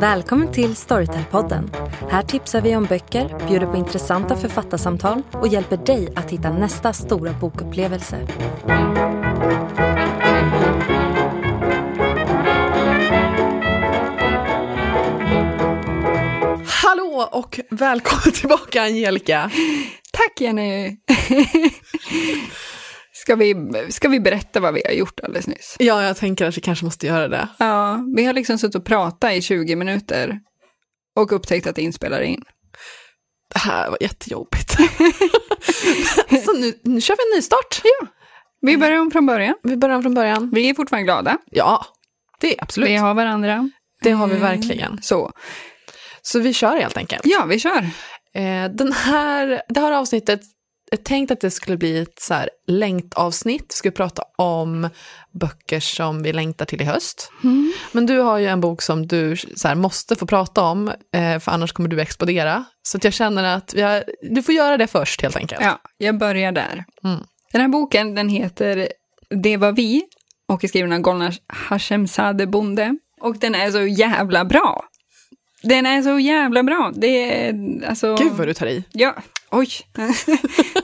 Välkommen till Storytel-podden. Här tipsar vi om böcker, bjuder på intressanta författarsamtal och hjälper dig att hitta nästa stora bokupplevelse. Hallå och välkommen tillbaka Angelica. Tack Jenny! ska, vi, ska vi berätta vad vi har gjort alldeles nyss? Ja, jag tänker att vi kanske måste göra det. Ja, vi har liksom suttit och pratat i 20 minuter och upptäckt att det inte spelar in. Det här var jättejobbigt. Så nu, nu kör vi en nystart. Ja, vi börjar om från början. Vi börjar om från början. Vi är fortfarande glada. Ja, det är absolut. Vi har varandra. Det har vi verkligen. Så, Så vi kör helt enkelt. ja vi kör. Eh, den här, det här avsnittet jag tänkte att det skulle bli ett så här längtavsnitt. Vi skulle prata om böcker som vi längtar till i höst. Men du har ju en bok som du så här, måste få prata om, eh, för annars kommer du explodera. Så jag känner att har, du får göra det först helt enkelt. Ja, jag börjar där. Mm. Den här boken den heter Det var vi och är skriven av Golnar Hashemzadeh Bonde. Och den är så jävla bra. Den är så jävla bra. Det är alltså... Gud vad du tar i. Ja, oj. det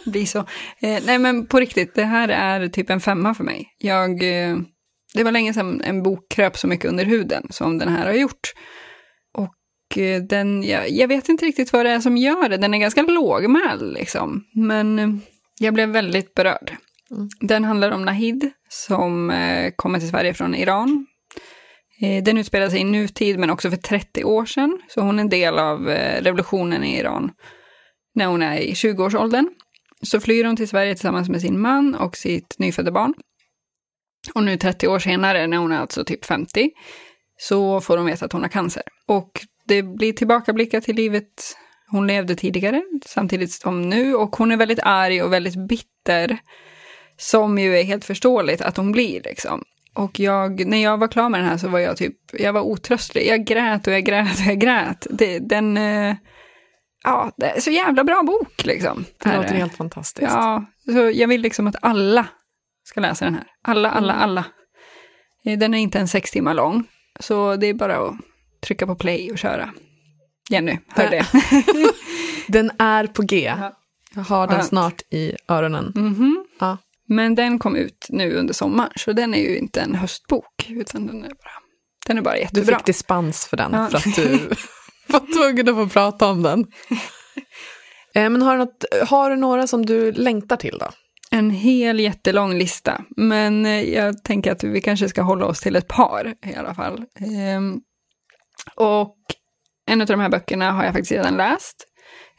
blir så. Eh, nej men på riktigt, det här är typ en femma för mig. Jag, eh, det var länge sedan en bok kröp så mycket under huden som den här har gjort. Och eh, den, jag, jag vet inte riktigt vad det är som gör det. Den är ganska lågmäld liksom. Men eh, jag blev väldigt berörd. Mm. Den handlar om Nahid som eh, kommer till Sverige från Iran. Eh, den utspelar sig i nutid men också för 30 år sedan. Så hon är en del av eh, revolutionen i Iran när hon är i 20-årsåldern. Så flyr hon till Sverige tillsammans med sin man och sitt nyfödda barn. Och nu 30 år senare, när hon är alltså typ 50, så får hon veta att hon har cancer. Och det blir tillbakablickar till livet hon levde tidigare, samtidigt som nu. Och hon är väldigt arg och väldigt bitter, som ju är helt förståeligt att hon blir liksom. Och jag, när jag var klar med den här så var jag typ, jag var otröstlig. Jag grät och jag grät och jag grät. Det, den, eh, ja, det är så jävla bra bok liksom. Det låter helt fantastiskt. Ja, så jag vill liksom att alla ska läsa den här. Alla, alla, Mm. alla. Eh, Den är inte en sex timmar lång, så det är bara att trycka på play och köra. Jenny, hör det. Den är på G. Ja. Jag har den snart i öronen. Mhm. Ja. Men den kom ut nu under sommaren, så den är ju inte en höstbok, utan den är bara, den är bara Du jättebra. fick dispens för den Ja. för att du var tvungen att få prata om den. Eh, Men har du, något, har du några som du längtar till då? En hel jättelång lista, men eh, jag tänker att vi kanske ska hålla oss till ett par i alla fall. Ehm, och en av de här böckerna har jag faktiskt redan läst.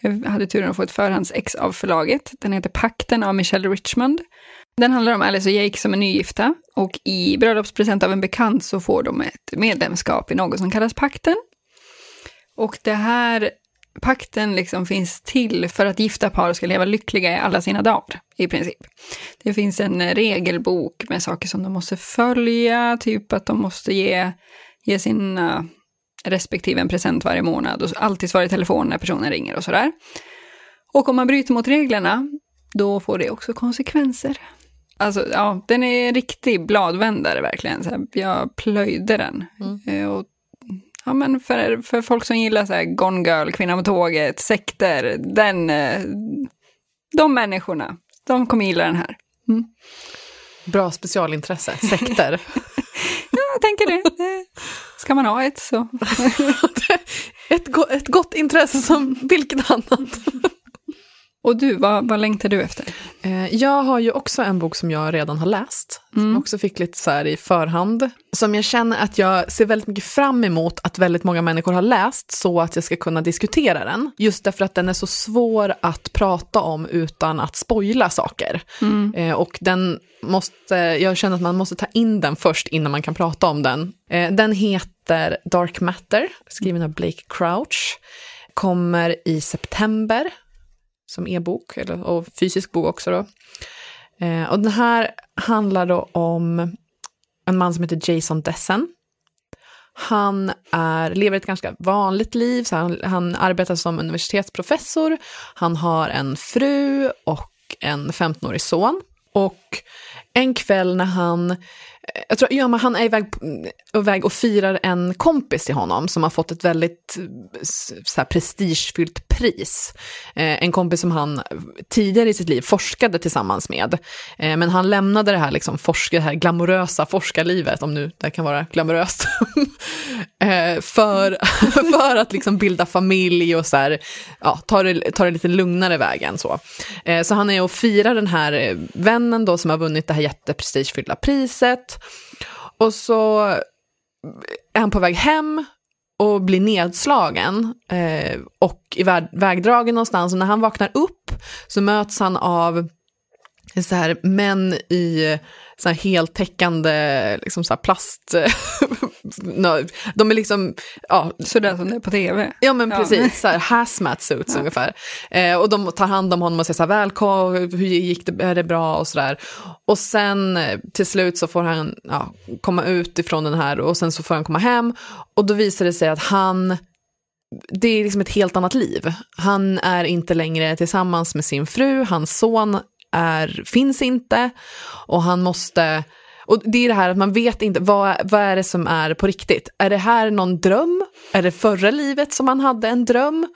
Jag hade turen att få ett förhandsex av förlaget. Den heter Pakten av Michelle Richmond. Den handlar om Alice och Jake som är nygifta och i bröllopspresent av en bekant så får de ett medlemskap i något som kallas Pakten. Och det här pakten liksom finns till för att gifta par ska leva lyckliga i alla sina dagar, i princip. Det finns en regelbok med saker som de måste följa, typ att de måste ge, ge sina respektive en present varje månad och alltid svara i telefon när personen ringer och sådär. Och om man bryter mot reglerna, då får det också konsekvenser. Alltså, ja, den är en riktig bladvändare verkligen. Så här, jag plöjde den. Eh, Och, ja, men för, för folk som gillar så här Gone Girl, Kvinnan på tåget, sekter, den, eh, de människorna, de kommer gilla den här. Bra specialintresse, sekter. Ja, jag tänker det. Eh, Ska man ha ett så. ett, go- ett gott intresse som vilket annat. Och du, vad, vad längtar du efter? Eh, Jag har ju också en bok som jag redan har läst, som Mm. jag också fick lite så här i förhand, som jag känner att jag ser väldigt mycket fram emot att väldigt många människor har läst, så att jag ska kunna diskutera den. Just därför att den är så svår att prata om utan att spoila saker. Eh, och den måste, jag känner att man måste ta in den först innan man kan prata om den. Eh, den heter Dark Matter, skriven av Blake Crouch. Kommer i september som e-bok eller, och fysisk bok också. Då. Eh, och den här handlar då om en man som heter Jason Dessen. Han är, lever ett ganska vanligt liv, så han, han arbetar som universitetsprofessor, han har en fru och en 15-årig son. Och en kväll när han jag tror, ja, men han är iväg, mm, iväg och firar en kompis till honom som har fått ett väldigt eh, så här, prestigefyllt pris. Eh, en kompis som han tidigare i sitt liv forskade tillsammans med. Eh, men han lämnade det här, liksom, forska, det här glamorösa forskarlivet, om nu det kan vara glamoröst, eh, för, för att liksom bilda familj och så här, ja, ta, det, ta det lite lugnare vägen. Så. Eh, så han är och firar den här eh, vännen då som har vunnit det här jätteprestigefyllda priset. Och så är han på väg hem och blir nedslagen eh, och i vägdragen någonstans. Och när han vaknar upp så möts han av så här, män i så här heltäckande liksom så plast... de är liksom... Ja. Sådär som det är på tv. Ja men precis, ja. så här hazmat suits ja. ungefär. Eh, och de tar hand om honom och säger så här, välkommen, hur gick det, är det bra och sådär. Och sen eh, till slut så får han ja, komma ut ifrån den här och sen så får han komma hem. Och då visar det sig att han det är liksom ett helt annat liv. Han är inte längre tillsammans med sin fru, hans son är, finns inte och han måste och det är det här att man vet inte, vad, vad är det som är på riktigt? Är det här någon dröm? Är det förra livet som han hade en dröm?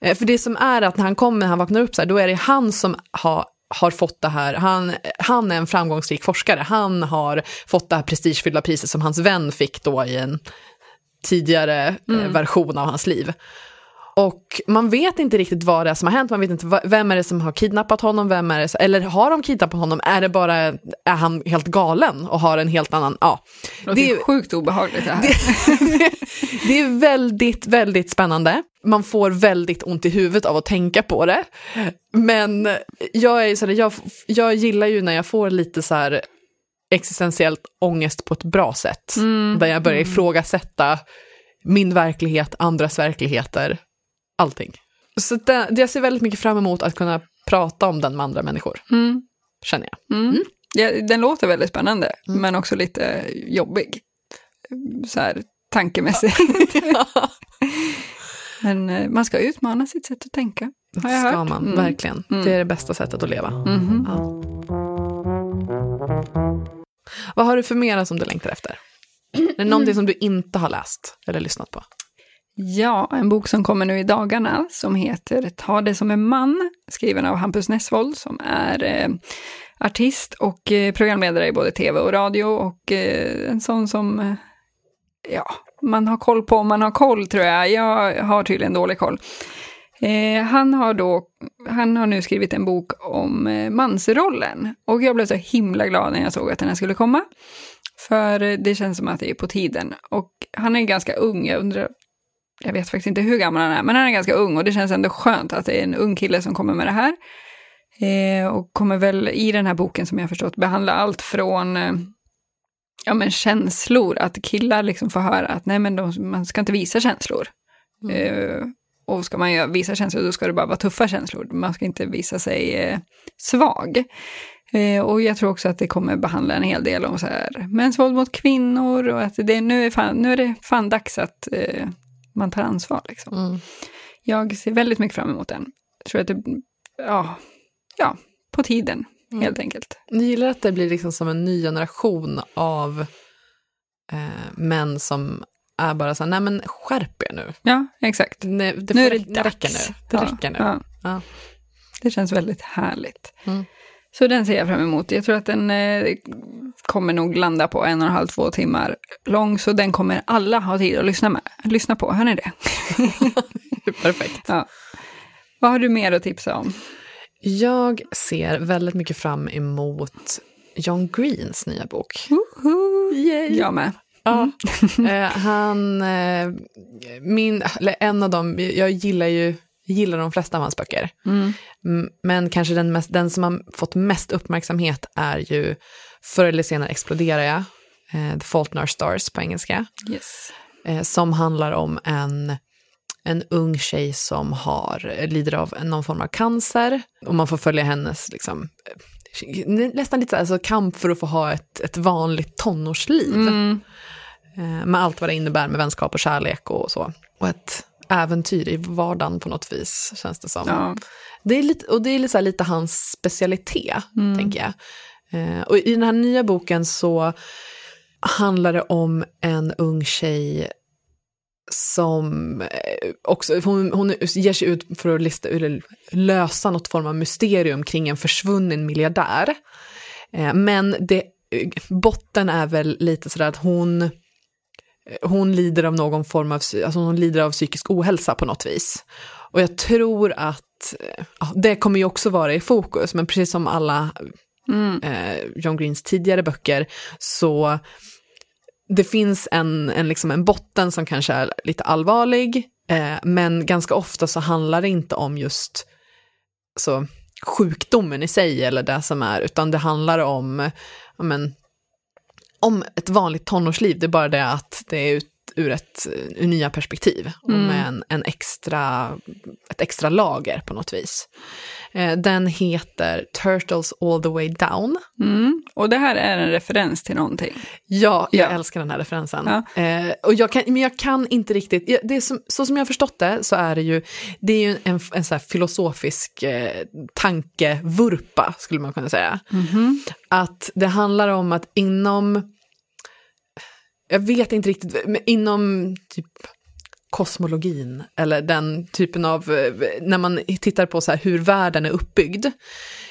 Eh, för det som är att när han kommer, när han vaknar upp så här, då är det han som har har fått det här, han, han är en framgångsrik forskare, han har fått det här prestigefyllda priset som hans vän fick då i en tidigare eh, mm. version av hans liv. Och man vet inte riktigt vad det är som har hänt, man vet inte vem är det som har kidnappat honom, vem är det, eller har de kidnappat honom, är det bara, är han helt galen och har en helt annan, ja. Det, det är sjukt obehagligt det här. Det, det, det, är väldigt, väldigt spännande. Man får väldigt ont i huvudet av att tänka på det. Men jag, är så här, jag, jag gillar ju när jag får lite så här existentiellt ångest på ett bra sätt. Mm. Där jag börjar mm. ifrågasätta min verklighet, andras verkligheter allting. Så det, jag ser väldigt mycket fram emot att kunna prata om den med andra människor. Mm. Känner jag. Mm. Mm. Ja, den låter väldigt spännande, mm. men också lite jobbig. Så här tankemässigt. ja. men eh, man ska utmana sitt sätt att tänka. Har ska hört. man, mm. verkligen. Mm. Det är det bästa sättet att leva. -hmm. Ja. Vad har du för mera som du längtar efter? Är det någonting som du inte har läst eller lyssnat på? Ja, en bok som kommer nu i dagarna som heter Ta det som en man, skriven av Hampus Nessvold som är eh, artist och eh, programledare i både tv och radio och eh, en sån som, eh, ja, man har koll på om man har koll tror jag. Jag har tydligen dålig koll. Eh, han, har då, han har nu skrivit en bok om eh, mansrollen och jag blev så himla glad när jag såg att den här skulle komma. För eh, det känns som att det är på tiden. Och han är ganska ung, jag undrar jag vet faktiskt inte hur gammal han är, men han är ganska ung och det känns ändå skönt att det är en ung kille som kommer med det här. Eh, och kommer väl i den här boken som jag förstått behandla allt från eh, ja, men känslor, att killar liksom får höra att nej men de, man ska inte visa känslor. Mm. Eh, och ska man visa känslor då ska det bara vara tuffa känslor, man ska inte visa sig eh, svag. Eh, och jag tror också att det kommer behandla en hel del om så här, mäns våld mot kvinnor och att det, nu, är fan, nu är det fan dags att eh, man tar ansvar. Liksom. Mm. Jag ser väldigt mycket fram emot den. Jag tror att det, ja, ja på tiden mm. helt enkelt. Ni gillar att det blir liksom som en ny generation av eh, män som är bara så här, nej men skärp er nu. Ja, exakt. Nej, det, nu är det, det räcker nu. Det ja, räcker nu. Ja. Ja. Det känns väldigt härligt. Mm. Så den ser jag fram emot. Jag tror att den eh, kommer nog landa på en och en halv, två timmar lång, så den kommer alla ha tid att lyssna, med, lyssna på. Hör ni det? Perfekt. Ja. Vad har du mer att tipsa om? Jag ser väldigt mycket fram emot John Greens nya bok. Yay. Jag med. Mm. Ja, eh, han, eh, min, en av dem, jag gillar ju gillar de flesta av hans böcker. Mm. Men kanske den, mest, den som har fått mest uppmärksamhet är ju Förr eller senare exploderar jag, eh, The Fault in Our Stars på engelska. Yes. Eh, som handlar om en, en ung tjej som har, lider av någon form av cancer. Och man får följa hennes liksom, eh, nästan lite alltså, kamp för att få ha ett, ett vanligt tonårsliv. Mm. Eh, med allt vad det innebär med vänskap och kärlek och så. Och ett äventyr i vardagen på något vis, känns det som. Ja. Det är lite, och det är lite, här, lite hans specialitet, tänker jag. Eh, och i den här nya boken så handlar det om en ung tjej som eh, också, hon, hon ger sig ut för att lista, eller lösa något form av mysterium kring en försvunnen miljardär. Eh, men det, botten är väl lite sådär att hon, hon lider av någon form av, alltså hon lider av psykisk ohälsa på något vis. Och jag tror att, eh, ja, det kommer ju också vara i fokus, men precis som alla Mm. eh, John Greens tidigare böcker, så det finns en, en, liksom en botten som kanske är lite allvarlig, eh, men ganska ofta så handlar det inte om just så, sjukdomen i sig eller det som är, utan det handlar om, men, om ett vanligt tonårsliv, det är bara det att det är ut, ur ett nya perspektiv och Mm. med en, en extra, ett extra lager på något vis. Eh, den heter Turtles all the way down. Mm. Och det här är en referens till någonting. Ja, jag Ja. älskar den här referensen. Ja. Eh, och jag kan, men jag kan inte riktigt, det som, så som jag har förstått det så är det ju, det är ju en, en så filosofisk eh, tankevurpa skulle man kunna säga. Att det handlar om att inom, jag vet inte riktigt, men inom typ kosmologin eller den typen av, eh, när man tittar på så här hur världen är uppbyggd,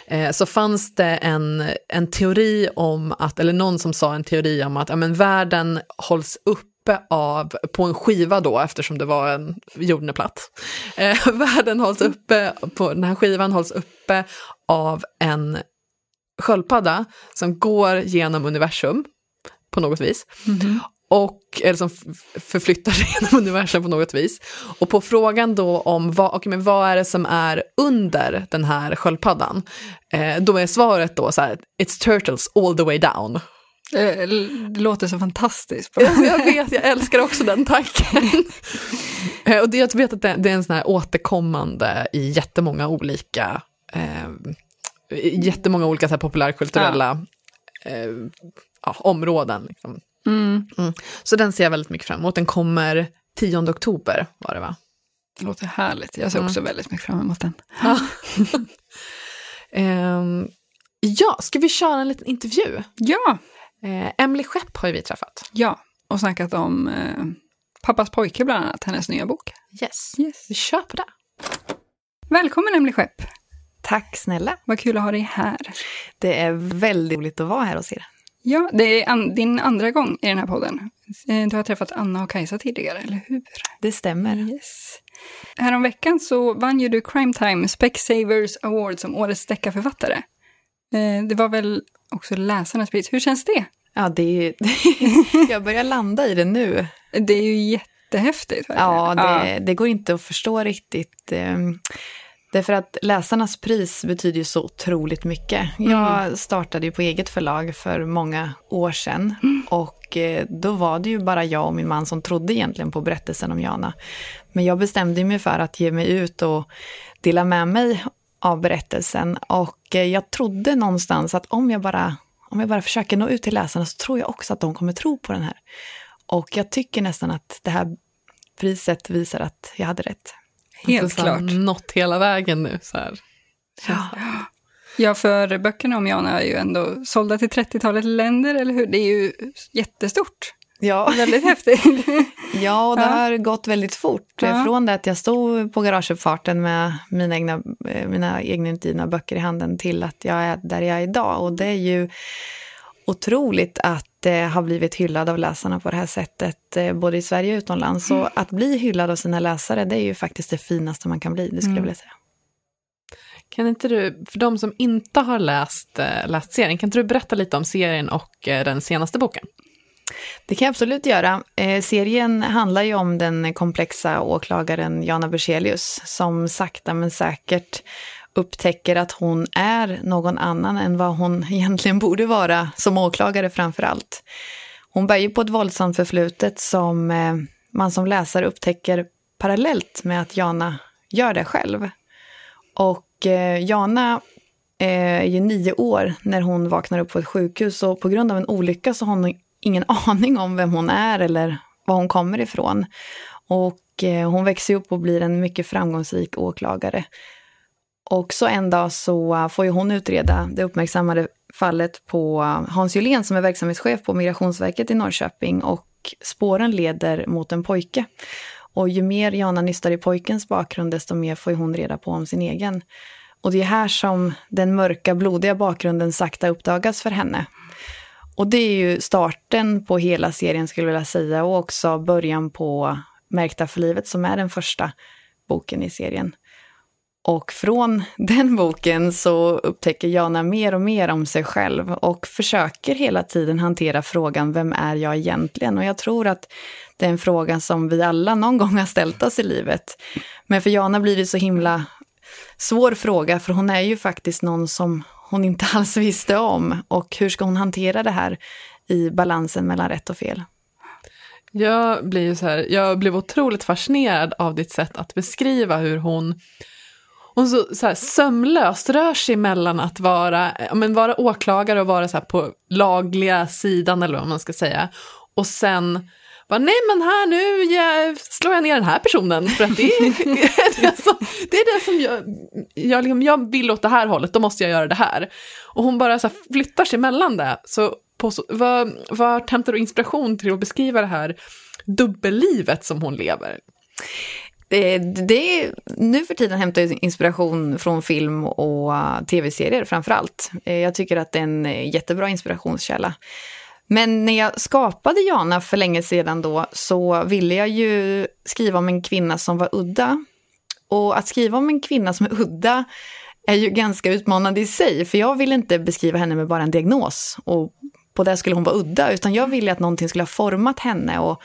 eh, så fanns det en, en teori om att, eller någon som sa en teori om att ja, men världen hålls uppe av, på en skiva då, eftersom det var en, jorden är platt. Eh, världen hålls uppe, på den här skivan hålls uppe av en sköldpadda som går genom universum på något vis. Och, eller som förflyttar sig genom universum på något vis. Och på frågan då om vad, okay, men vad är det som är under den här sköldpaddan, eh, då är svaret då så här, it's turtles all the way down. Eh, Det låter så fantastiskt. Jag vet, jag älskar också den tanken. Eh, och det, jag vet att det, det är en sån här återkommande i jättemånga olika, eh, jättemånga olika så här populärkulturella eh, ja, områden. Liksom. Mm. Mm. Så den ser jag väldigt mycket fram emot. Den kommer 10 oktober var det va? Det låter härligt. Jag ser Mm. också väldigt mycket fram emot den. Ehm, ja, ska vi köra en liten intervju? Ja, Eh, Emily Skepp har ju vi träffat. ja. Och snackat om eh, Pappas pojke bland annat, hennes nya bok. Yes. Yes. Vi kör på det. Välkommen Emelie Skepp. Tack snälla. Vad kul att ha dig här. Det är väldigt roligt att vara här hos er. Ja, det är an- din andra gång i den här podden. Eh, Du har träffat Anna och Kajsa tidigare, eller hur? Det stämmer. Yes. Häromveckan så vann ju du Crime Time Specsavers Award som årets deckarförfattare. Eh, Det var väl också läsarnas pris. Hur känns det? Ja, det är ju... jag börjar landa i det nu. Det är ju jättehäftigt. verkligen. Ja, det, det går inte att förstå riktigt. Därför att läsarnas pris betyder ju så otroligt mycket. Jag startade ju på eget förlag för många år sedan. Och eh, då var det ju bara jag och min man som trodde egentligen på berättelsen om Jana. Men jag bestämde mig för att ge mig ut och dela med mig av berättelsen. Och eh, jag trodde någonstans att om jag bara, om jag bara försöker nå ut till läsarna så tror jag också att de kommer tro på den här. Och jag tycker nästan att det här priset visar att jag hade rätt. Helt klart. Nått hela vägen nu. Så här. Ja, för böckerna om Jana är ju ändå sålda till 30-talet länder, eller hur? Det är ju jättestort. Ja, Väldigt häftigt. ja och det Ja. har gått väldigt fort. Ja. Från det att jag stod på garageuppfarten med mina egna, eh, mina egna utgivna böcker i handen till att jag är där jag är idag. Och det är ju otroligt att det har blivit hyllad av läsarna på det här sättet, eh, både i Sverige och utomlands. Så att bli hyllad av sina läsare, det är ju faktiskt det finaste man kan bli, det skulle jag vilja säga. Kan inte du, för de som inte har läst, eh, läst serien, kan inte du berätta lite om serien och eh, den senaste boken? Det kan jag absolut göra. Eh, serien handlar ju om den komplexa åklagaren Jana Berzelius som sakta men säkert upptäcker att hon är någon annan än vad hon egentligen borde vara som åklagare framför allt. Hon bär ju på ett våldsamt förflutet som eh, man som läsare upptäcker parallellt med att Jana gör det själv. Och eh, Jana eh, är ju nio år när hon vaknar upp på ett sjukhus och på grund av en olycka så har hon ingen aning om vem hon är eller var hon kommer ifrån. Och hon växer upp och blir en mycket framgångsrik åklagare. Och så en dag så får ju hon utreda det uppmärksammade fallet på Hans Julén som är verksamhetschef på Migrationsverket i Norrköping och spåren leder mot en pojke. Och ju mer Jana nystar i pojkens bakgrund, desto mer får hon reda på om sin egen. Och det är här som den mörka, blodiga bakgrunden sakta uppdagas för henne. Och det är ju starten på hela serien skulle jag vilja säga och också början på Märkta för livet som är den första boken i serien. Och från den boken så upptäcker Jana mer och mer om sig själv och försöker hela tiden hantera frågan vem är jag egentligen? Och jag tror att det är en fråga som vi alla någon gång har ställt oss i livet. Men för Jana blir det så himla svår fråga, för hon är ju faktiskt någon som hon inte alls visste om. Och hur ska hon hantera det här i balansen mellan rätt och fel? Jag blir ju så här, jag blev otroligt fascinerad av ditt sätt att beskriva hur hon hon så, så här, sömlöst rör sig mellan att vara, men, vara åklagare och vara så här, på lagliga sidan eller vad man ska säga. Och sen bara, nej men här nu jag, slår jag ner den här personen för att det är det som, det är det som jag, jag, liksom, jag vill åt det här hållet, då måste jag göra det här. Och hon bara så här, flyttar sig mellan det. Så på, vad, vad hämtar du inspiration till att beskriva det här dubbellivet som hon lever? Det, det, nu för tiden hämtar jag inspiration från film och tv-serier framför allt. Eh, jag tycker att det är en eh, jättebra inspirationskälla. Men när jag skapade Jana för länge sedan då så ville jag ju skriva om en kvinna som var udda. Och att skriva om en kvinna som är udda är ju ganska utmanande i sig, för jag vill inte beskriva henne med bara en diagnos och på det skulle hon vara udda, utan jag ville att någonting skulle ha format henne och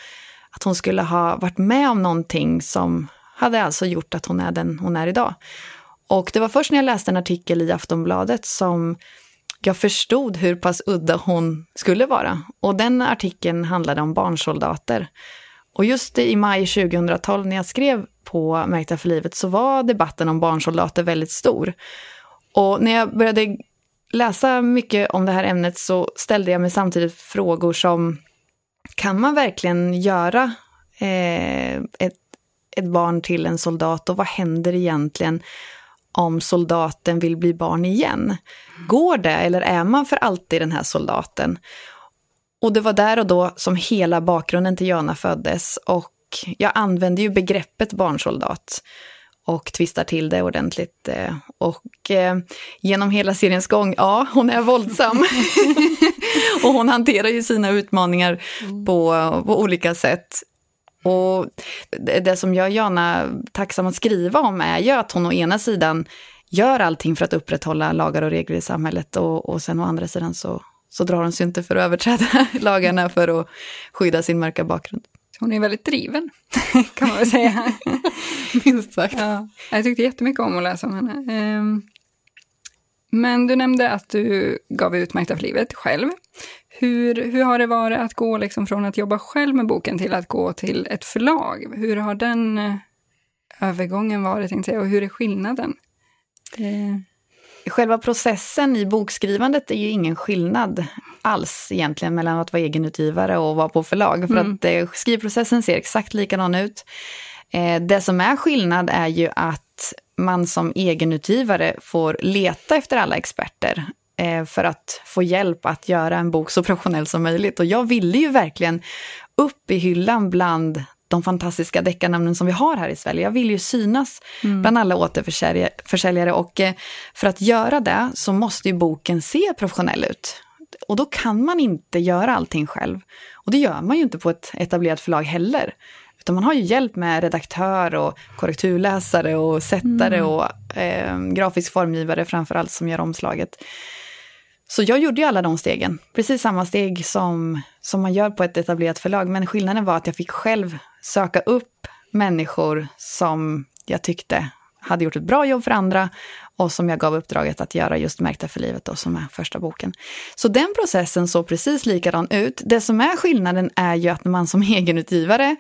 att hon skulle ha varit med om någonting som hade alltså gjort att hon är den hon är idag. Och det var först när jag läste en artikel i Aftonbladet som jag förstod hur pass udda hon skulle vara. Och den artikeln handlade om barnsoldater. Och just i maj 2012 när jag skrev på Märkta för livet så var debatten om barnsoldater väldigt stor. Och när jag började läsa mycket om det här ämnet så ställde jag mig samtidigt frågor som kan man verkligen göra eh, ett, ett barn till en soldat och vad händer egentligen om soldaten vill bli barn igen. Går det eller är man för alltid den här soldaten? Och det var där och då som hela bakgrunden till Jana föddes och jag använde ju begreppet barnsoldat och tvistar till det ordentligt. Eh, och eh, genom hela seriens gång, ja, hon är våldsam. och hon hanterar ju sina utmaningar på, på olika sätt. Och det som gör Jana tacksam att skriva om är ju att hon å ena sidan gör allting för att upprätthålla lagar och regler i samhället och, och sen å andra sidan så, så drar hon sig inte för att överträda lagarna för att skydda sin mörka bakgrund. Hon är väldigt driven, kan man väl säga. Minst sagt. Ja, jag tyckte jättemycket om att läsa om henne. Ehm, men du nämnde att du gav ut Märkta för livet själv. Hur, hur har det varit att gå liksom från att jobba själv med boken till att gå till ett förlag? Hur har den eh, övergången varit, tänkte jag, och hur är skillnaden? Det... Själva processen i bokskrivandet är ju ingen skillnad alls egentligen mellan att vara egenutgivare och vara på förlag. För mm. att eh, skrivprocessen ser exakt likadan ut. Eh, det som är skillnad är ju att man som egenutgivare får leta efter alla experter eh, för att få hjälp att göra en bok så professionell som möjligt. Och jag ville ju verkligen upp i hyllan bland de fantastiska deckarnamnen som vi har här i Sverige. Jag vill ju synas mm. bland alla återförsäljare och för att göra det så måste ju boken se professionell ut. Och då kan man inte göra allting själv. Och det gör man ju inte på ett etablerat förlag heller. Utan man har ju hjälp med redaktör och korrekturläsare och sättare mm. och eh, grafisk formgivare framför allt som gör omslaget. Så jag gjorde ju alla de stegen, precis samma steg som, som man gör på ett etablerat förlag. Men skillnaden var att jag fick själv söka upp människor som jag tyckte hade gjort ett bra jobb för andra och som jag gav uppdraget att göra just Märkta för livet då, som är första boken. Så den processen såg precis likadan ut. Det som är skillnaden är ju att man som egenutgivare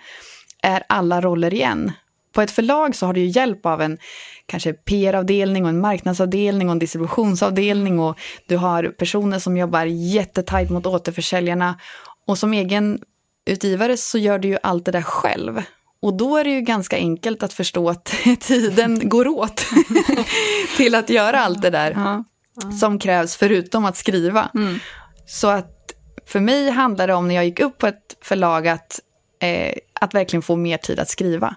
är alla roller igen. På ett förlag så har du ju hjälp av en kanske PR-avdelning och en marknadsavdelning och en distributionsavdelning och du har personer som jobbar jättetajt mot återförsäljarna. Och som egen utgivare så gör du ju allt det där själv. Och då är det ju ganska enkelt att förstå att tiden går åt till att göra allt det där Ja. som krävs förutom att skriva. Mm. Så att för mig handlar det om när jag gick upp på ett förlag att, eh, att verkligen få mer tid att skriva.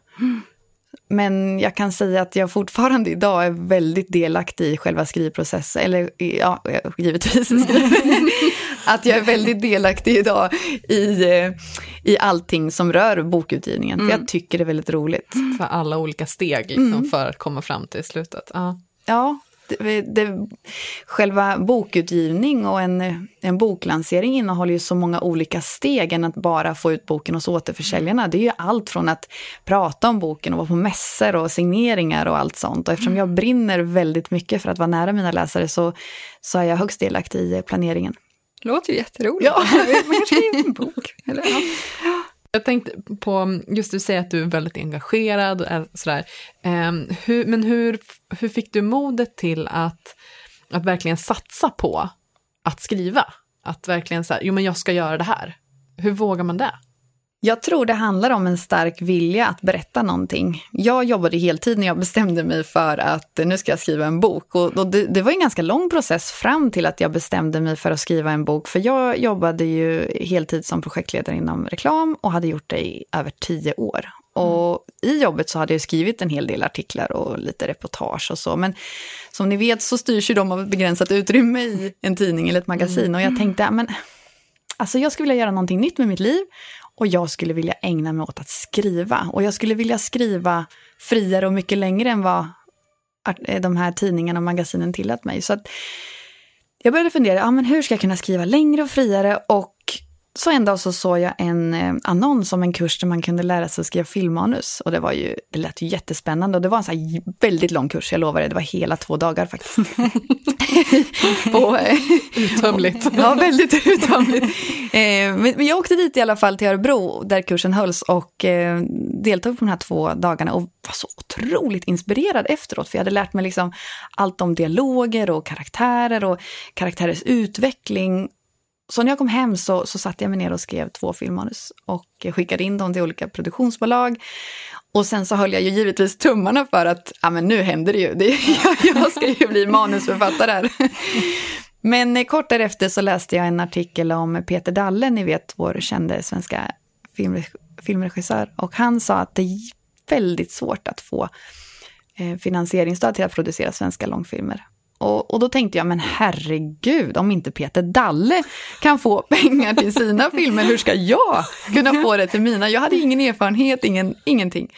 Men jag kan säga att jag fortfarande idag är väldigt delaktig i själva skrivprocessen. Eller ja, givetvis. att jag är väldigt delaktig idag i, eh, i allting som rör bokutgivningen. För jag tycker det är väldigt roligt. För alla olika steg liksom, för att komma fram till slutet. Ja. Ja, det, det, själva bokutgivning och en, en boklansering innehåller ju så många olika steg än att bara få ut boken hos återförsäljarna. Det är ju allt från att prata om boken och vara på mässor och signeringar och allt sånt. Och eftersom jag brinner väldigt mycket för att vara nära mina läsare så, så är jag högst delaktig i planeringen. Låter ju jätteroligt. Ja. Man kanske skriver en bok. Eller, ja. Jag tänkte på, just du säger att du är väldigt engagerad, och är sådär. Ehm, hur, men hur, hur fick du modet till att, att verkligen satsa på att skriva? Att verkligen säga, jo men jag ska göra det här. Hur vågar man det? Jag tror det handlar om en stark vilja att berätta någonting. Jag jobbade heltid när jag bestämde mig för att nu ska jag skriva en bok. Och, det, det, var en ganska lång process fram till att jag bestämde mig för att skriva en bok. För jag jobbade ju heltid som projektledare inom reklam och hade gjort det i över tio år. Och i jobbet så hade jag skrivit en hel del artiklar och lite reportage och så. Men som ni vet så styrs ju de av ett begränsat utrymme i en tidning eller ett magasin. Och jag tänkte, men alltså jag skulle vilja göra någonting nytt med mitt liv. Och jag skulle vilja ägna mig åt att skriva. Och jag skulle vilja skriva friare och mycket längre än vad eh, de här tidningarna och magasinen tillät mig. Så att jag började fundera, ja, men hur ska jag kunna skriva längre och friare? Och så en dag så såg jag en eh, annons om en kurs där man kunde lära sig att skriva filmmanus. Och det var ju, det lät ju jättespännande och det var en så väldigt lång kurs, jag lovar det, det var hela två dagar faktiskt. På, eh, Uttömligt. ja, väldigt uttömligt. Eh, men, jag åkte dit i alla fall till Örebro där kursen hölls och deltog på de här två dagarna och var så otroligt inspirerad efteråt. För jag hade lärt mig liksom allt om dialoger och karaktärer och karaktärers utveckling så när jag kom hem så, så satte jag mig ner och skrev två filmmanus och skickade in dem till olika produktionsbolag. Och sen så höll jag ju givetvis tummarna för att, ja men nu händer det ju, det, jag, jag ska ju bli manusförfattare här. Men eh, kort därefter så läste jag en artikel om Peter Dalle, ni vet vår kände svenska film, filmregissör. Och han sa att det är väldigt svårt att få eh, finansieringsstöd till att producera svenska långfilmer. Och, och, då tänkte jag, men herregud, om inte Peter Dalle kan få pengar till sina filmer, hur ska jag kunna få det till mina? Jag hade ingen erfarenhet, ingen, ingenting.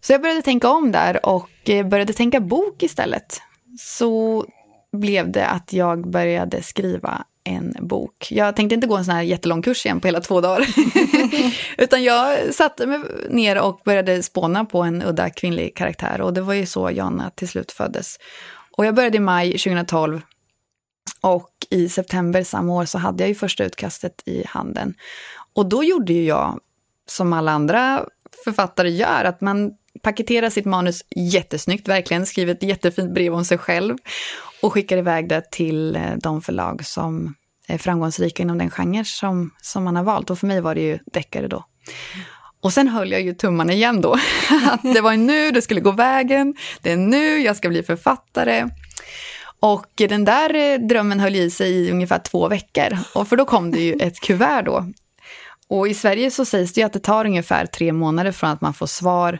Så jag började tänka om där och eh, började tänka bok istället. Så blev det att jag började skriva en bok. Jag tänkte inte gå en sån här jättelång kurs igen på hela två dagar. Utan jag satte mig ner och började spåna på en udda kvinnlig karaktär. Och det var ju så Jana till slut föddes. Och jag började i maj 2012 och i september samma år så hade jag ju första utkastet i handen. Och då gjorde ju jag som alla andra författare gör, att man paketerar sitt manus jättesnyggt, verkligen skriver ett jättefint brev om sig själv och skickar iväg det till eh, de förlag som är framgångsrika inom den genre som, som man har valt. Och för mig var det ju deckare då. Och sen höll jag ju tummarna igen då. Att det var nu det skulle gå vägen, det är nu jag ska bli författare. Och den där eh, drömmen höll i sig i ungefär två veckor. Och för då kom det ju ett kuvert då. Och i Sverige så sägs det ju att det tar ungefär tre månader från att man får svar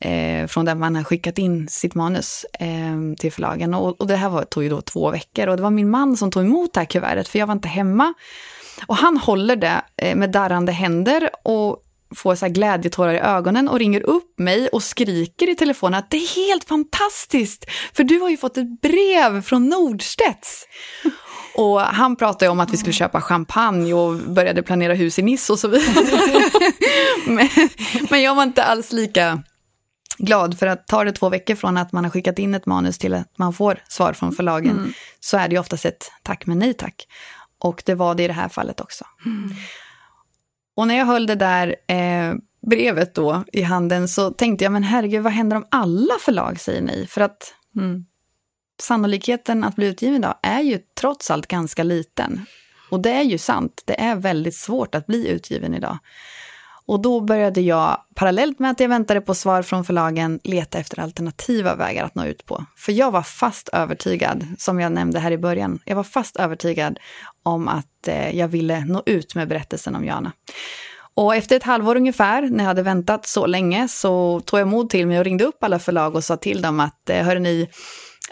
eh, från där man har skickat in sitt manus eh, till förlagen. Och, och det här var, tog ju då två veckor. Och det var min man som tog emot det här kuvertet, för jag var inte hemma. Och han håller det eh, med darrande händer och får så glädjetårar i ögonen och ringer upp mig och skriker i telefonen att det är helt fantastiskt, för du har ju fått ett brev från Nordstedts. Och han pratade om att vi skulle köpa champagne och började planera hus i Nice och så vidare. men, men jag var inte alls lika glad, för att tar det två veckor från att man har skickat in ett manus till att man får svar från förlagen, mm. så är det ju oftast ett tack men nej tack. Och det var det i det här fallet också. Mm. Och när jag höll det där eh, brevet då i handen så tänkte jag, men herregud, vad händer om alla förlag säger nej? För att mm, sannolikheten att bli utgiven idag är ju trots allt ganska liten. Och det är ju sant, det är väldigt svårt att bli utgiven idag. Och då började jag, parallellt med att jag väntade på svar från förlagen, leta efter alternativa vägar att nå ut på. För jag var fast övertygad, som jag nämnde här i början, jag var fast övertygad om att eh, jag ville nå ut med berättelsen om Jana. Och efter ett halvår ungefär, när jag hade väntat så länge, så tog jag mod till mig och ringde upp alla förlag och sa till dem att, eh, hörni,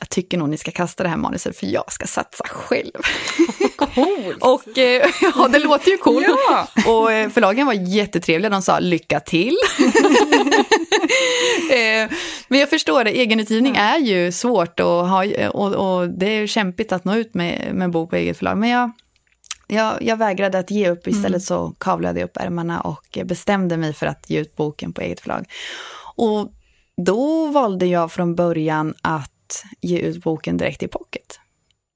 jag tycker nog ni ska kasta det här manuset för jag ska satsa själv. Coolt! och eh, ja, det låter ju coolt. Ja. Och eh, förlagen var jättetrevliga, de sa lycka till. Eh, men jag förstår det, egenutgivning är ju svårt och, ha, och, och det är kämpigt att nå ut med, med en bok på eget förlag. Men jag, jag, jag vägrade att ge upp, istället mm. så kavlade jag upp ärmarna och bestämde mig för att ge ut boken på eget förlag. Och då valde jag från början att ge ut boken direkt i pocket.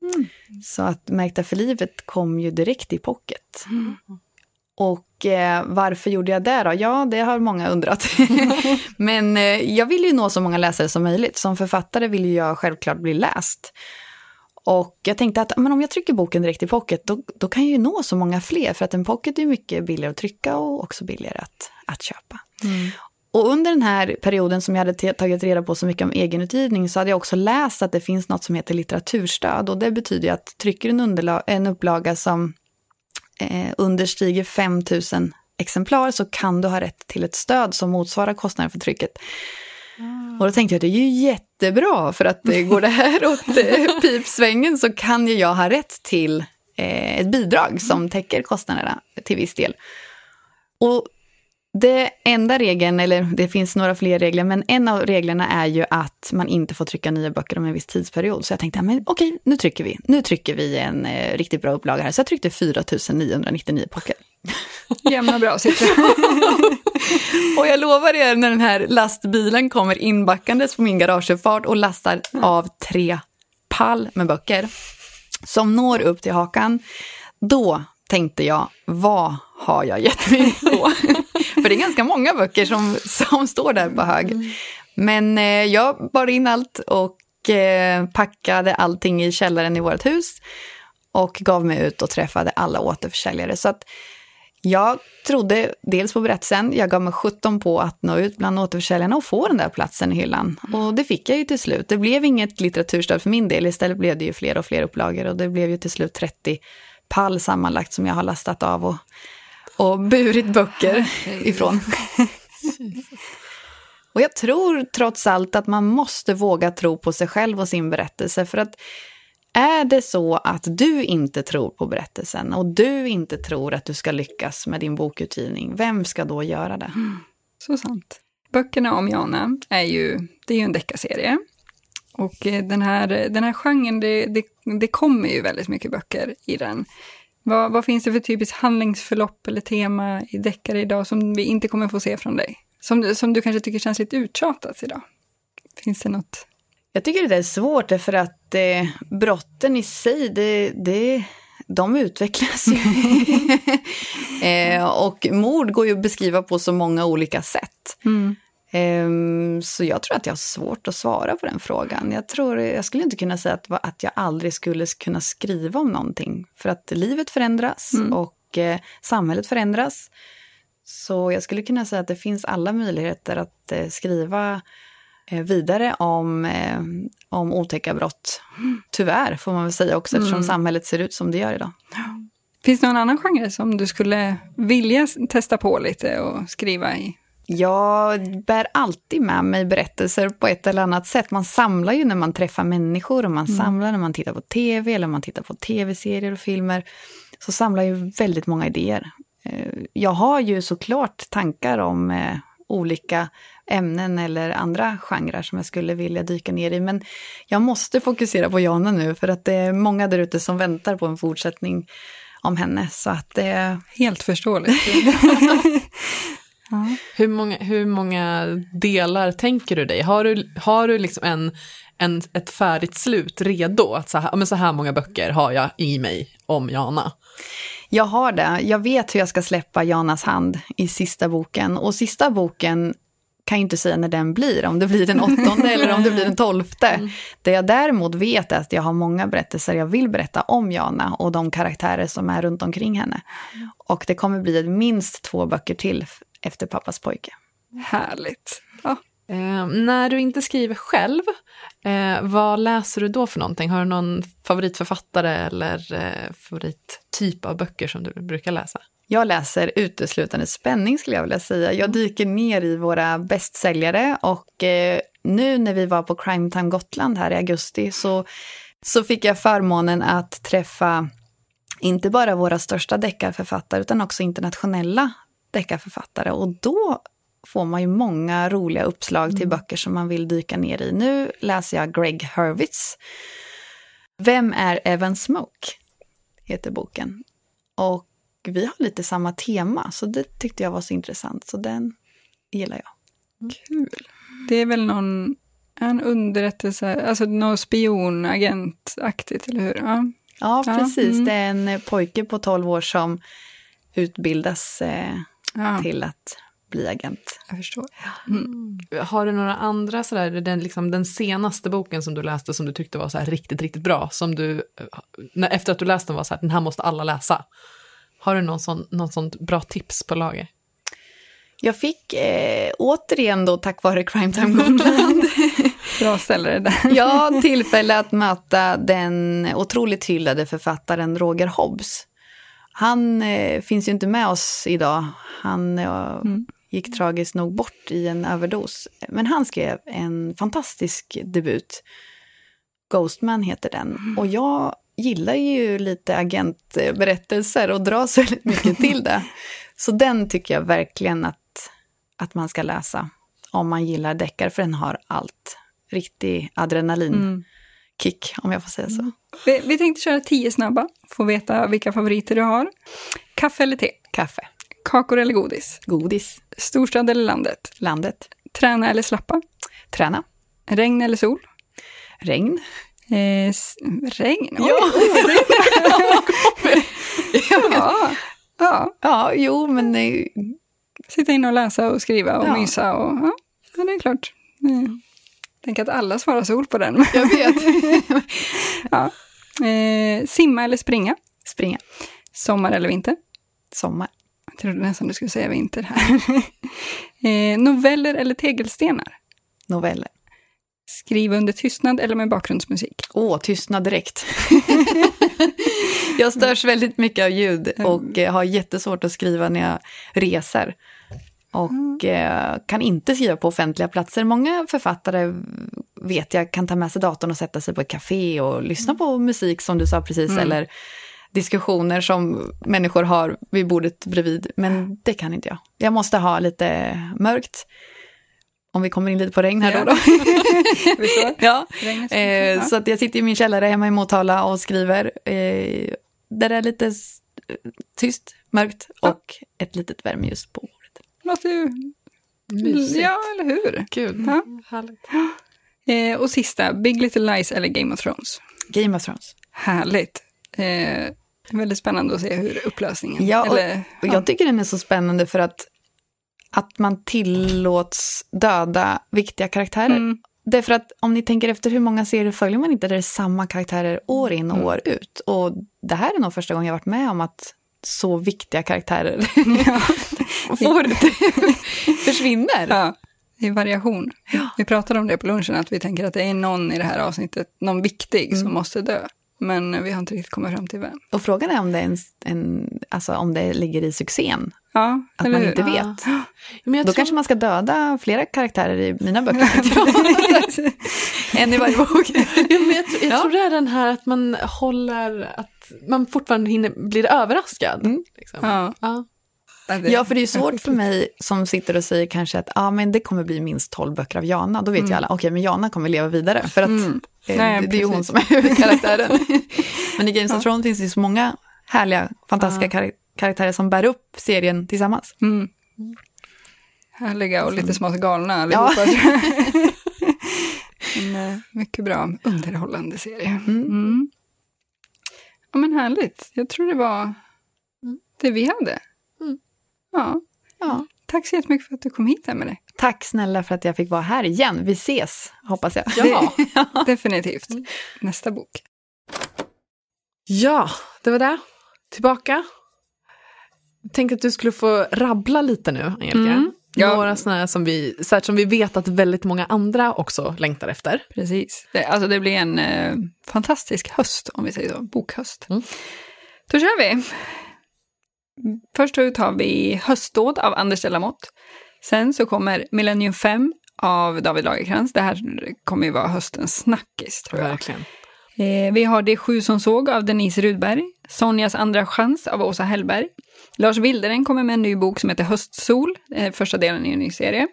Mm. Så att Märkta för livet kom ju direkt i pocket. Mm. Och eh, varför gjorde jag det då? Ja, det har många undrat. Men eh, jag vill ju nå så många läsare som möjligt. Som författare vill jag självklart bli läst. Och jag tänkte att men om jag trycker boken direkt i pocket, då, då kan jag ju nå så många fler. För att en pocket är mycket billigare att trycka och också billigare att, att köpa. Mm. Och under den här perioden som jag hade tagit reda på så mycket om egenutgivning så hade jag också läst att det finns något som heter litteraturstöd. Och det betyder att trycker en, en upplaga som eh, understiger 5 000 exemplar så kan du ha rätt till ett stöd som motsvarar kostnaden för trycket. Mm. Och då tänkte jag att det är ju jättebra för att eh, går det här åt eh, pipsvängen så kan ju jag ha rätt till eh, ett bidrag som täcker kostnaderna till viss del. Och det enda regeln, eller det finns några fler regler, men en av reglerna är ju att man inte får trycka nya böcker om en viss tidsperiod. Så jag tänkte, men okej, nu trycker vi. Nu trycker vi en eh, riktigt bra upplaga här. Så jag tryckte 4 999 böcker. Jämna bra siffror. och jag lovar er, när den här lastbilen kommer inbackandes på min garageuppfart och lastar av tre pall med böcker som når upp till hakan, då tänkte jag, vad har jag gett mig på? För det är ganska många böcker som, som står där på hög. Men eh, jag bar in allt och eh, packade allting i källaren i vårt hus och gav mig ut och träffade alla återförsäljare. Så att jag trodde dels på berättelsen, jag gav mig 17 på att nå ut bland återförsäljarna och få den där platsen i hyllan. Och det fick jag ju till slut. Det blev inget litteraturstöd för min del, istället blev det ju fler och fler upplagor och det blev ju till slut 30 pall sammanlagt som jag har lastat av och, och burit böcker ifrån. Och jag tror trots allt att man måste våga tro på sig själv och sin berättelse. För att är det så att du inte tror på berättelsen och du inte tror att du ska lyckas med din bokutgivning, vem ska då göra det? Mm, så sant. Böckerna om Jana är ju, det är ju en deckarserie. Och eh, den här, den här genren, det, det, det kommer ju väldigt mycket böcker i den. Vad, vad, finns det för typiskt handlingsförlopp eller tema i deckare idag som vi inte kommer få se från dig? Som, som du kanske tycker känns lite uttjatat idag? Finns det något? Jag tycker det är svårt för att eh, brotten i sig, det, det, de utvecklas ju. eh, och mord går ju att beskriva på så många olika sätt. Mm. Ehm, så jag tror att jag har svårt att svara på den frågan. Jag, tror, jag skulle inte kunna säga att, att jag aldrig skulle kunna skriva om någonting. För att livet förändras mm. och eh, samhället förändras. Så jag skulle kunna säga att det finns alla möjligheter att eh, skriva eh, vidare om, om otäcka brott. Tyvärr, får man väl säga också, eftersom mm. samhället ser ut som det gör idag. Finns det någon annan genre som du skulle vilja testa på lite och skriva i? Jag bär alltid med mig berättelser på ett eller annat sätt. Man samlar ju när man träffar människor och man mm. samlar när man tittar på tv eller man tittar på tv-serier och filmer. Så samlar ju väldigt många idéer. Eh, jag har ju såklart tankar om eh, olika ämnen eller andra genrer som jag skulle vilja dyka ner i. Men jag måste fokusera på Jana nu för att det är många där ute som väntar på en fortsättning om henne. Så att det... Helt förståeligt. Ja. Hur, många, hur många delar tänker du dig? Har du, har du liksom en, en, ett färdigt slut redo? Att så här, men så här många böcker har jag i mig om Jana. Jag har det. Jag vet hur jag ska släppa Janas hand i sista boken. Och sista boken kan jag inte säga när den blir, om det blir den åttonde eller om det blir den tolfte. Mm. Det jag däremot vet är att jag har många berättelser jag vill berätta om Jana och de karaktärer som är runt omkring henne. Och det kommer bli minst två böcker till efter pappas pojke. Härligt. Ja. Eh, när du inte skriver själv, eh, vad läser du då för någonting? Har du någon favoritförfattare eller eh, favorittyp av böcker som du brukar läsa? Jag läser uteslutande spänning skulle jag vilja säga. Jag dyker ner i våra bästsäljare och eh, nu när vi var på Crime Time Gotland här i augusti så, så fick jag förmånen att träffa inte bara våra största deckarförfattare utan också internationella deckarförfattare och då får man ju många roliga uppslag till mm. böcker som man vill dyka ner i. Nu läser jag Greg Hurwitz. Vem är Evan Smoke? heter boken. Och vi har lite samma tema, så det tyckte jag var så intressant. Så den gillar jag. Kul. Det är väl någon en underrättelse, alltså någon spionagentaktigt, eller hur? Ja, ja precis. Ja, mm. Det är en pojke på 12 år som utbildas eh, ja. till att bli agent. Jag förstår. Mm. Har du några andra, sådär, den, liksom, den senaste boken som du läste som du tyckte var så riktigt, riktigt bra, som du, när, efter att du läste den var så här, den här måste alla läsa. Har du någon sån, någon sånt bra tips på lager? Jag fick eh, återigen då tack vare Crime Time Gotland Bra ställe det där. ja, tillfälle att möta den otroligt hyllade författaren Roger Hobbs. Han eh, finns ju inte med oss idag. Han eh, mm. gick tragiskt nog bort i en överdos. Men han skrev en fantastisk debut. Ghostman heter den. Mm. Och jag gillar ju lite agentberättelser och dras väldigt mycket till det. Så den tycker jag verkligen att, att man ska läsa om man gillar deckare, för den har allt. Riktig adrenalinkick, mm. Om jag får säga så. Vi, vi tänkte köra tio snabba, få veta vilka favoriter du har. Kaffe eller te? Kaffe. Kakor eller godis? Godis. Storstad eller landet? Landet. Träna eller slappa? Träna. Regn eller sol? Regn. Eh, regn? Oj. Ja. ja. ja. Ja, jo, men... Nej. Sitta inne och läsa och skriva och ja. mysa och... Ja det är klart. Mm. Tänk att alla svarar sol på den. Jag vet. ja. eh, simma eller springa? Springa. Sommar eller vinter? Sommar. Jag trodde nästan du skulle säga vinter här. eh, noveller eller tegelstenar? Noveller. Skriva under tystnad eller med bakgrundsmusik? Åh, tystnad direkt. jag störs väldigt mycket av ljud och eh, har jättesvårt att skriva när jag reser. Och mm. eh, kan inte skriva på offentliga platser. Många författare vet jag kan ta med sig datorn och sätta sig på ett café och lyssna mm. på musik som du sa precis, mm. eller diskussioner som människor har vid bordet bredvid. Men det kan inte jag. Jag måste ha lite mörkt om vi kommer in lite på regn här då. då. ja. Eh, så att jag sitter i min källare hemma i Motala och skriver. Eh, där det är lite tyst, mörkt och ett litet värmeljus på. Låter ju mysigt. Ja, eller hur? Kul. Ja. Härligt. Eh, och sista, Big Little Lies eller Game of Thrones? Game of Thrones. Härligt. Eh, väldigt spännande att se hur upplösningen... Ja, eller, och jag tycker den är så spännande för att att man tillåts döda viktiga karaktärer. Mm. Därför att om ni tänker efter hur många serier följer man inte där det är samma karaktärer år in och mm. år ut. Och det här är nog första gången jag varit med om att så viktiga karaktärer ja. får, försvinner. Ja, i variation. Ja. Vi pratade om det på lunchen, att vi tänker att det är någon i det här avsnittet, någon viktig mm. som måste dö. Men vi har inte riktigt kommit fram till vem. Och frågan är om det, är en, en, alltså om det ligger i succén. Ja, att man inte vet. Ja. Då tror... kanske man ska döda flera karaktärer i mina böcker. en i varje bok. ja, men jag, jag ja. tror det är den här att man håller, att man fortfarande hinner, blir överraskad. Mm. Liksom. Ja. Ja. Ja, för det är svårt för mig som sitter och säger kanske att ah, men det kommer bli minst tolv böcker av Jana. Då vet mm. ju alla, okej, okay, men Jana kommer leva vidare. För att mm. eh, Nej, det, det är ju hon som är huvudkaraktären. men i Games of Thrones finns det ju så många härliga, fantastiska kar karaktärer som bär upp serien tillsammans. Mm. Härliga och lite smått galna allihopa. Ja. en eh, mycket bra underhållande serie. Mm. mm. Ja men härligt. Jag tror det var mm. det vi hade. Ja. ja. Tack så jättemycket för att du kom hit, Emelie. Tack snälla för att jag fick vara här igen. Vi ses, hoppas jag. Ja, definitivt. Mm. Nästa bok. Ja, det var det. Tillbaka. tänkte att du skulle få rabbla lite nu, Angelica. Mm. Ja. Några sådana som vi, så här, som vi vet att väldigt många andra också längtar efter. Precis. Det, alltså det blir en eh, fantastisk höst, om vi säger så. Bokhöst. Mm. Då kör vi. Först ut har vi Höstdåd av Anders de Lamotte. Sen så kommer Millennium 5 av David Lagercrantz. Det här kommer ju vara höstens snackis, tror jag. Verkligen. Eh, vi har Det sju som såg av Denise Rudberg. Sonjas andra chans av Åsa Hellberg. Lars Wilderen kommer med en ny bok som heter Höstsol, eh, första delen i en ny serie.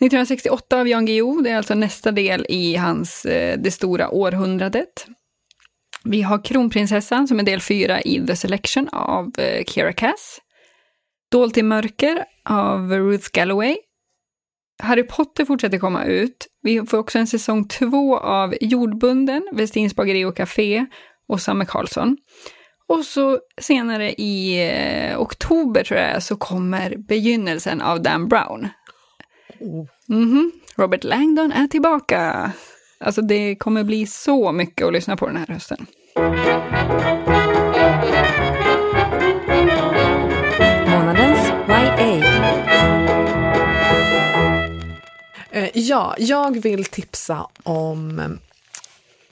1968 av Jan Guillou, det är alltså nästa del i hans eh, Det stora århundradet. Vi har Kronprinsessan som är del fyra i The Selection av eh, Kira Cass. Dolt i mörker av Ruth Galloway. Harry Potter fortsätter komma ut. Vi får också en säsong två av Jordbunden, Westins bageri och café och Samme Karlsson. Och så senare i eh, oktober tror jag så kommer begynnelsen av Dan Brown. Mhm. Robert Langdon är tillbaka. Alltså det kommer bli så mycket att lyssna på den här hösten. Månadens YA. Eh, ja, jag vill tipsa om eh,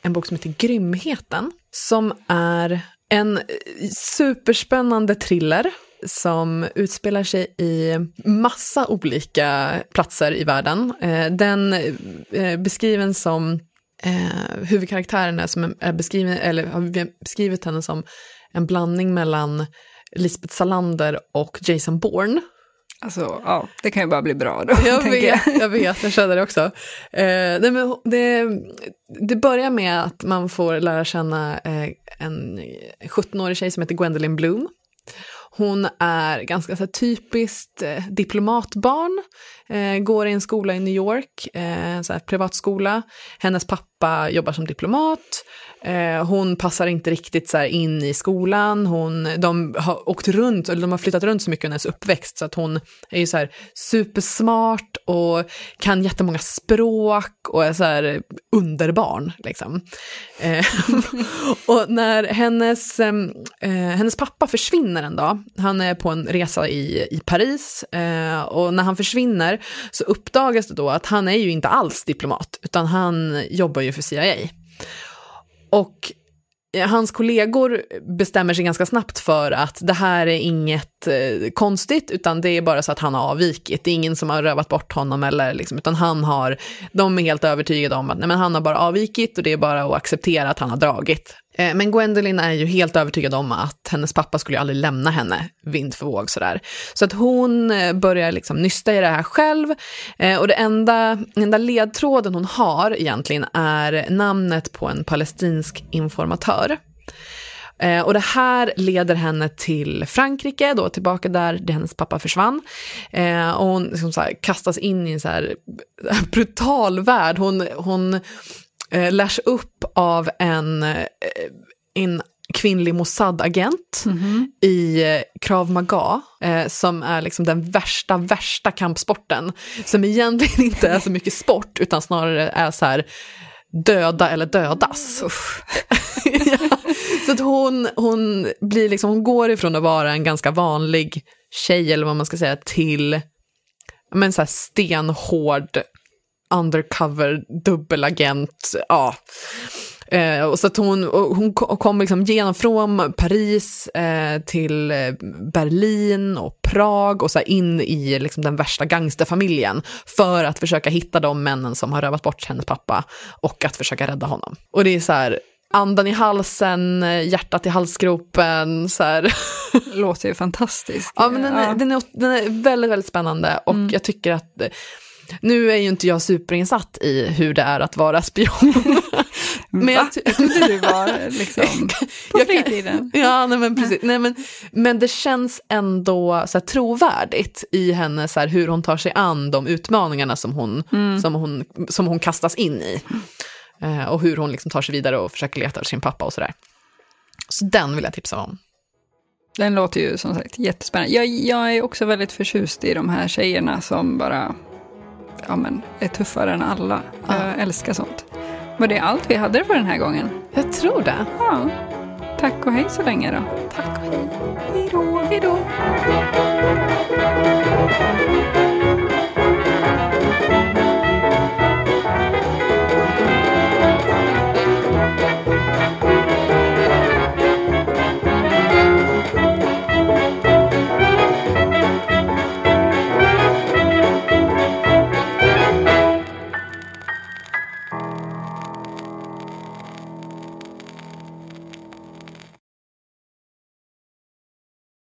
en bok som heter Grymheten. Som är en eh, superspännande thriller som utspelar sig i massa olika platser i världen. Eh, Den eh, beskriven som eh, huvudkaraktären är, som är beskriven, eller har vi beskrivit henne som en blandning mellan Lisbeth Salander och Jason Bourne. Alltså, ja, det kan ju bara bli bra då, Jag tänker jag. vet, jag vet, jag känner det också. Eh, det, det börjar med att man får lära känna en 17-årig tjej som heter Gwendolyn Bloom. Hon är ganska så här, typiskt eh, diplomatbarn, eh, går i en skola i New York, eh, så här, privatskola. Hennes pappa jobbar som diplomat. Eh, hon passar inte riktigt så här, in i skolan. Hon, de har åkt runt, eller de har flyttat runt så mycket under hennes uppväxt så att hon är ju så här supersmart och kan jättemånga språk och är så här underbarn liksom. Eh, och när hennes, eh, eh, hennes pappa försvinner en dag, han är på en resa i, i Paris eh, och när han försvinner så uppdagas det då att han är ju inte alls diplomat utan han jobbar ju för CIA. Och eh, hans kollegor bestämmer sig ganska snabbt för att det här är inget eh, konstigt, utan det är bara så att han har avvikit. Det är ingen som har rövat bort honom, eller liksom, utan han har, de är helt övertygade om att nej, men han har bara avvikit och det är bara att acceptera att han har dragit. Eh, men Gwendolyn är ju helt övertygad om att hennes pappa skulle aldrig lämna henne vind för våg sådär. Så att hon eh, börjar liksom nysta i det här själv. Eh, och det enda, enda ledtråden hon har egentligen är namnet på en palestinsk informatör. Och det här leder henne till Frankrike, då tillbaka där, där hennes pappa försvann. Eh, och hon liksom så här, kastas in i en så här brutal värld. Hon, hon eh, lärs upp av en, eh, en kvinnlig Mossad-agent i eh, Krav Maga, eh, som är liksom den värsta, värsta kampsporten. Som egentligen inte är så mycket sport, utan snarare är så här döda eller dödas. ja. Så att hon, hon, blir liksom, hon går ifrån att vara en ganska vanlig tjej, eller vad man ska säga, till men så här stenhård undercover dubbelagent. Ja. Eh, och så att hon, hon ko- kom liksom genom från Paris eh, till eh, Berlin och Prag och så in i liksom den värsta gangsterfamiljen för att försöka hitta de männen som har rövat bort hennes pappa och att försöka rädda honom. Och det är så här, andan i halsen, hjärtat i halsgropen, så här. Låter ju fantastiskt. Ja, men den är, den är, den är väldigt, väldigt spännande och jag tycker att eh, nu är ju inte jag superinsatt i hur det är att vara spion. men jag, Jag trodde du var liksom på fritiden. Ja, nej men precis. Nej, men, men det känns ändå så här, trovärdigt i henne, så här, hur hon tar sig an de utmaningarna som hon, som hon, som hon kastas in i. Eh, och hur hon liksom tar sig vidare och försöker leta efter sin pappa och sådär. Så den vill jag tipsa om. Den låter ju som sagt jättespännande. Jag, jag är också väldigt förtjust i de här tjejerna som bara ja, men, är tuffare än alla. Jag älskar sånt. Var det allt vi hade för den här gången? Jag tror det. Ja. tack och hej så länge då. Tack och hej. Hej då. Hej då.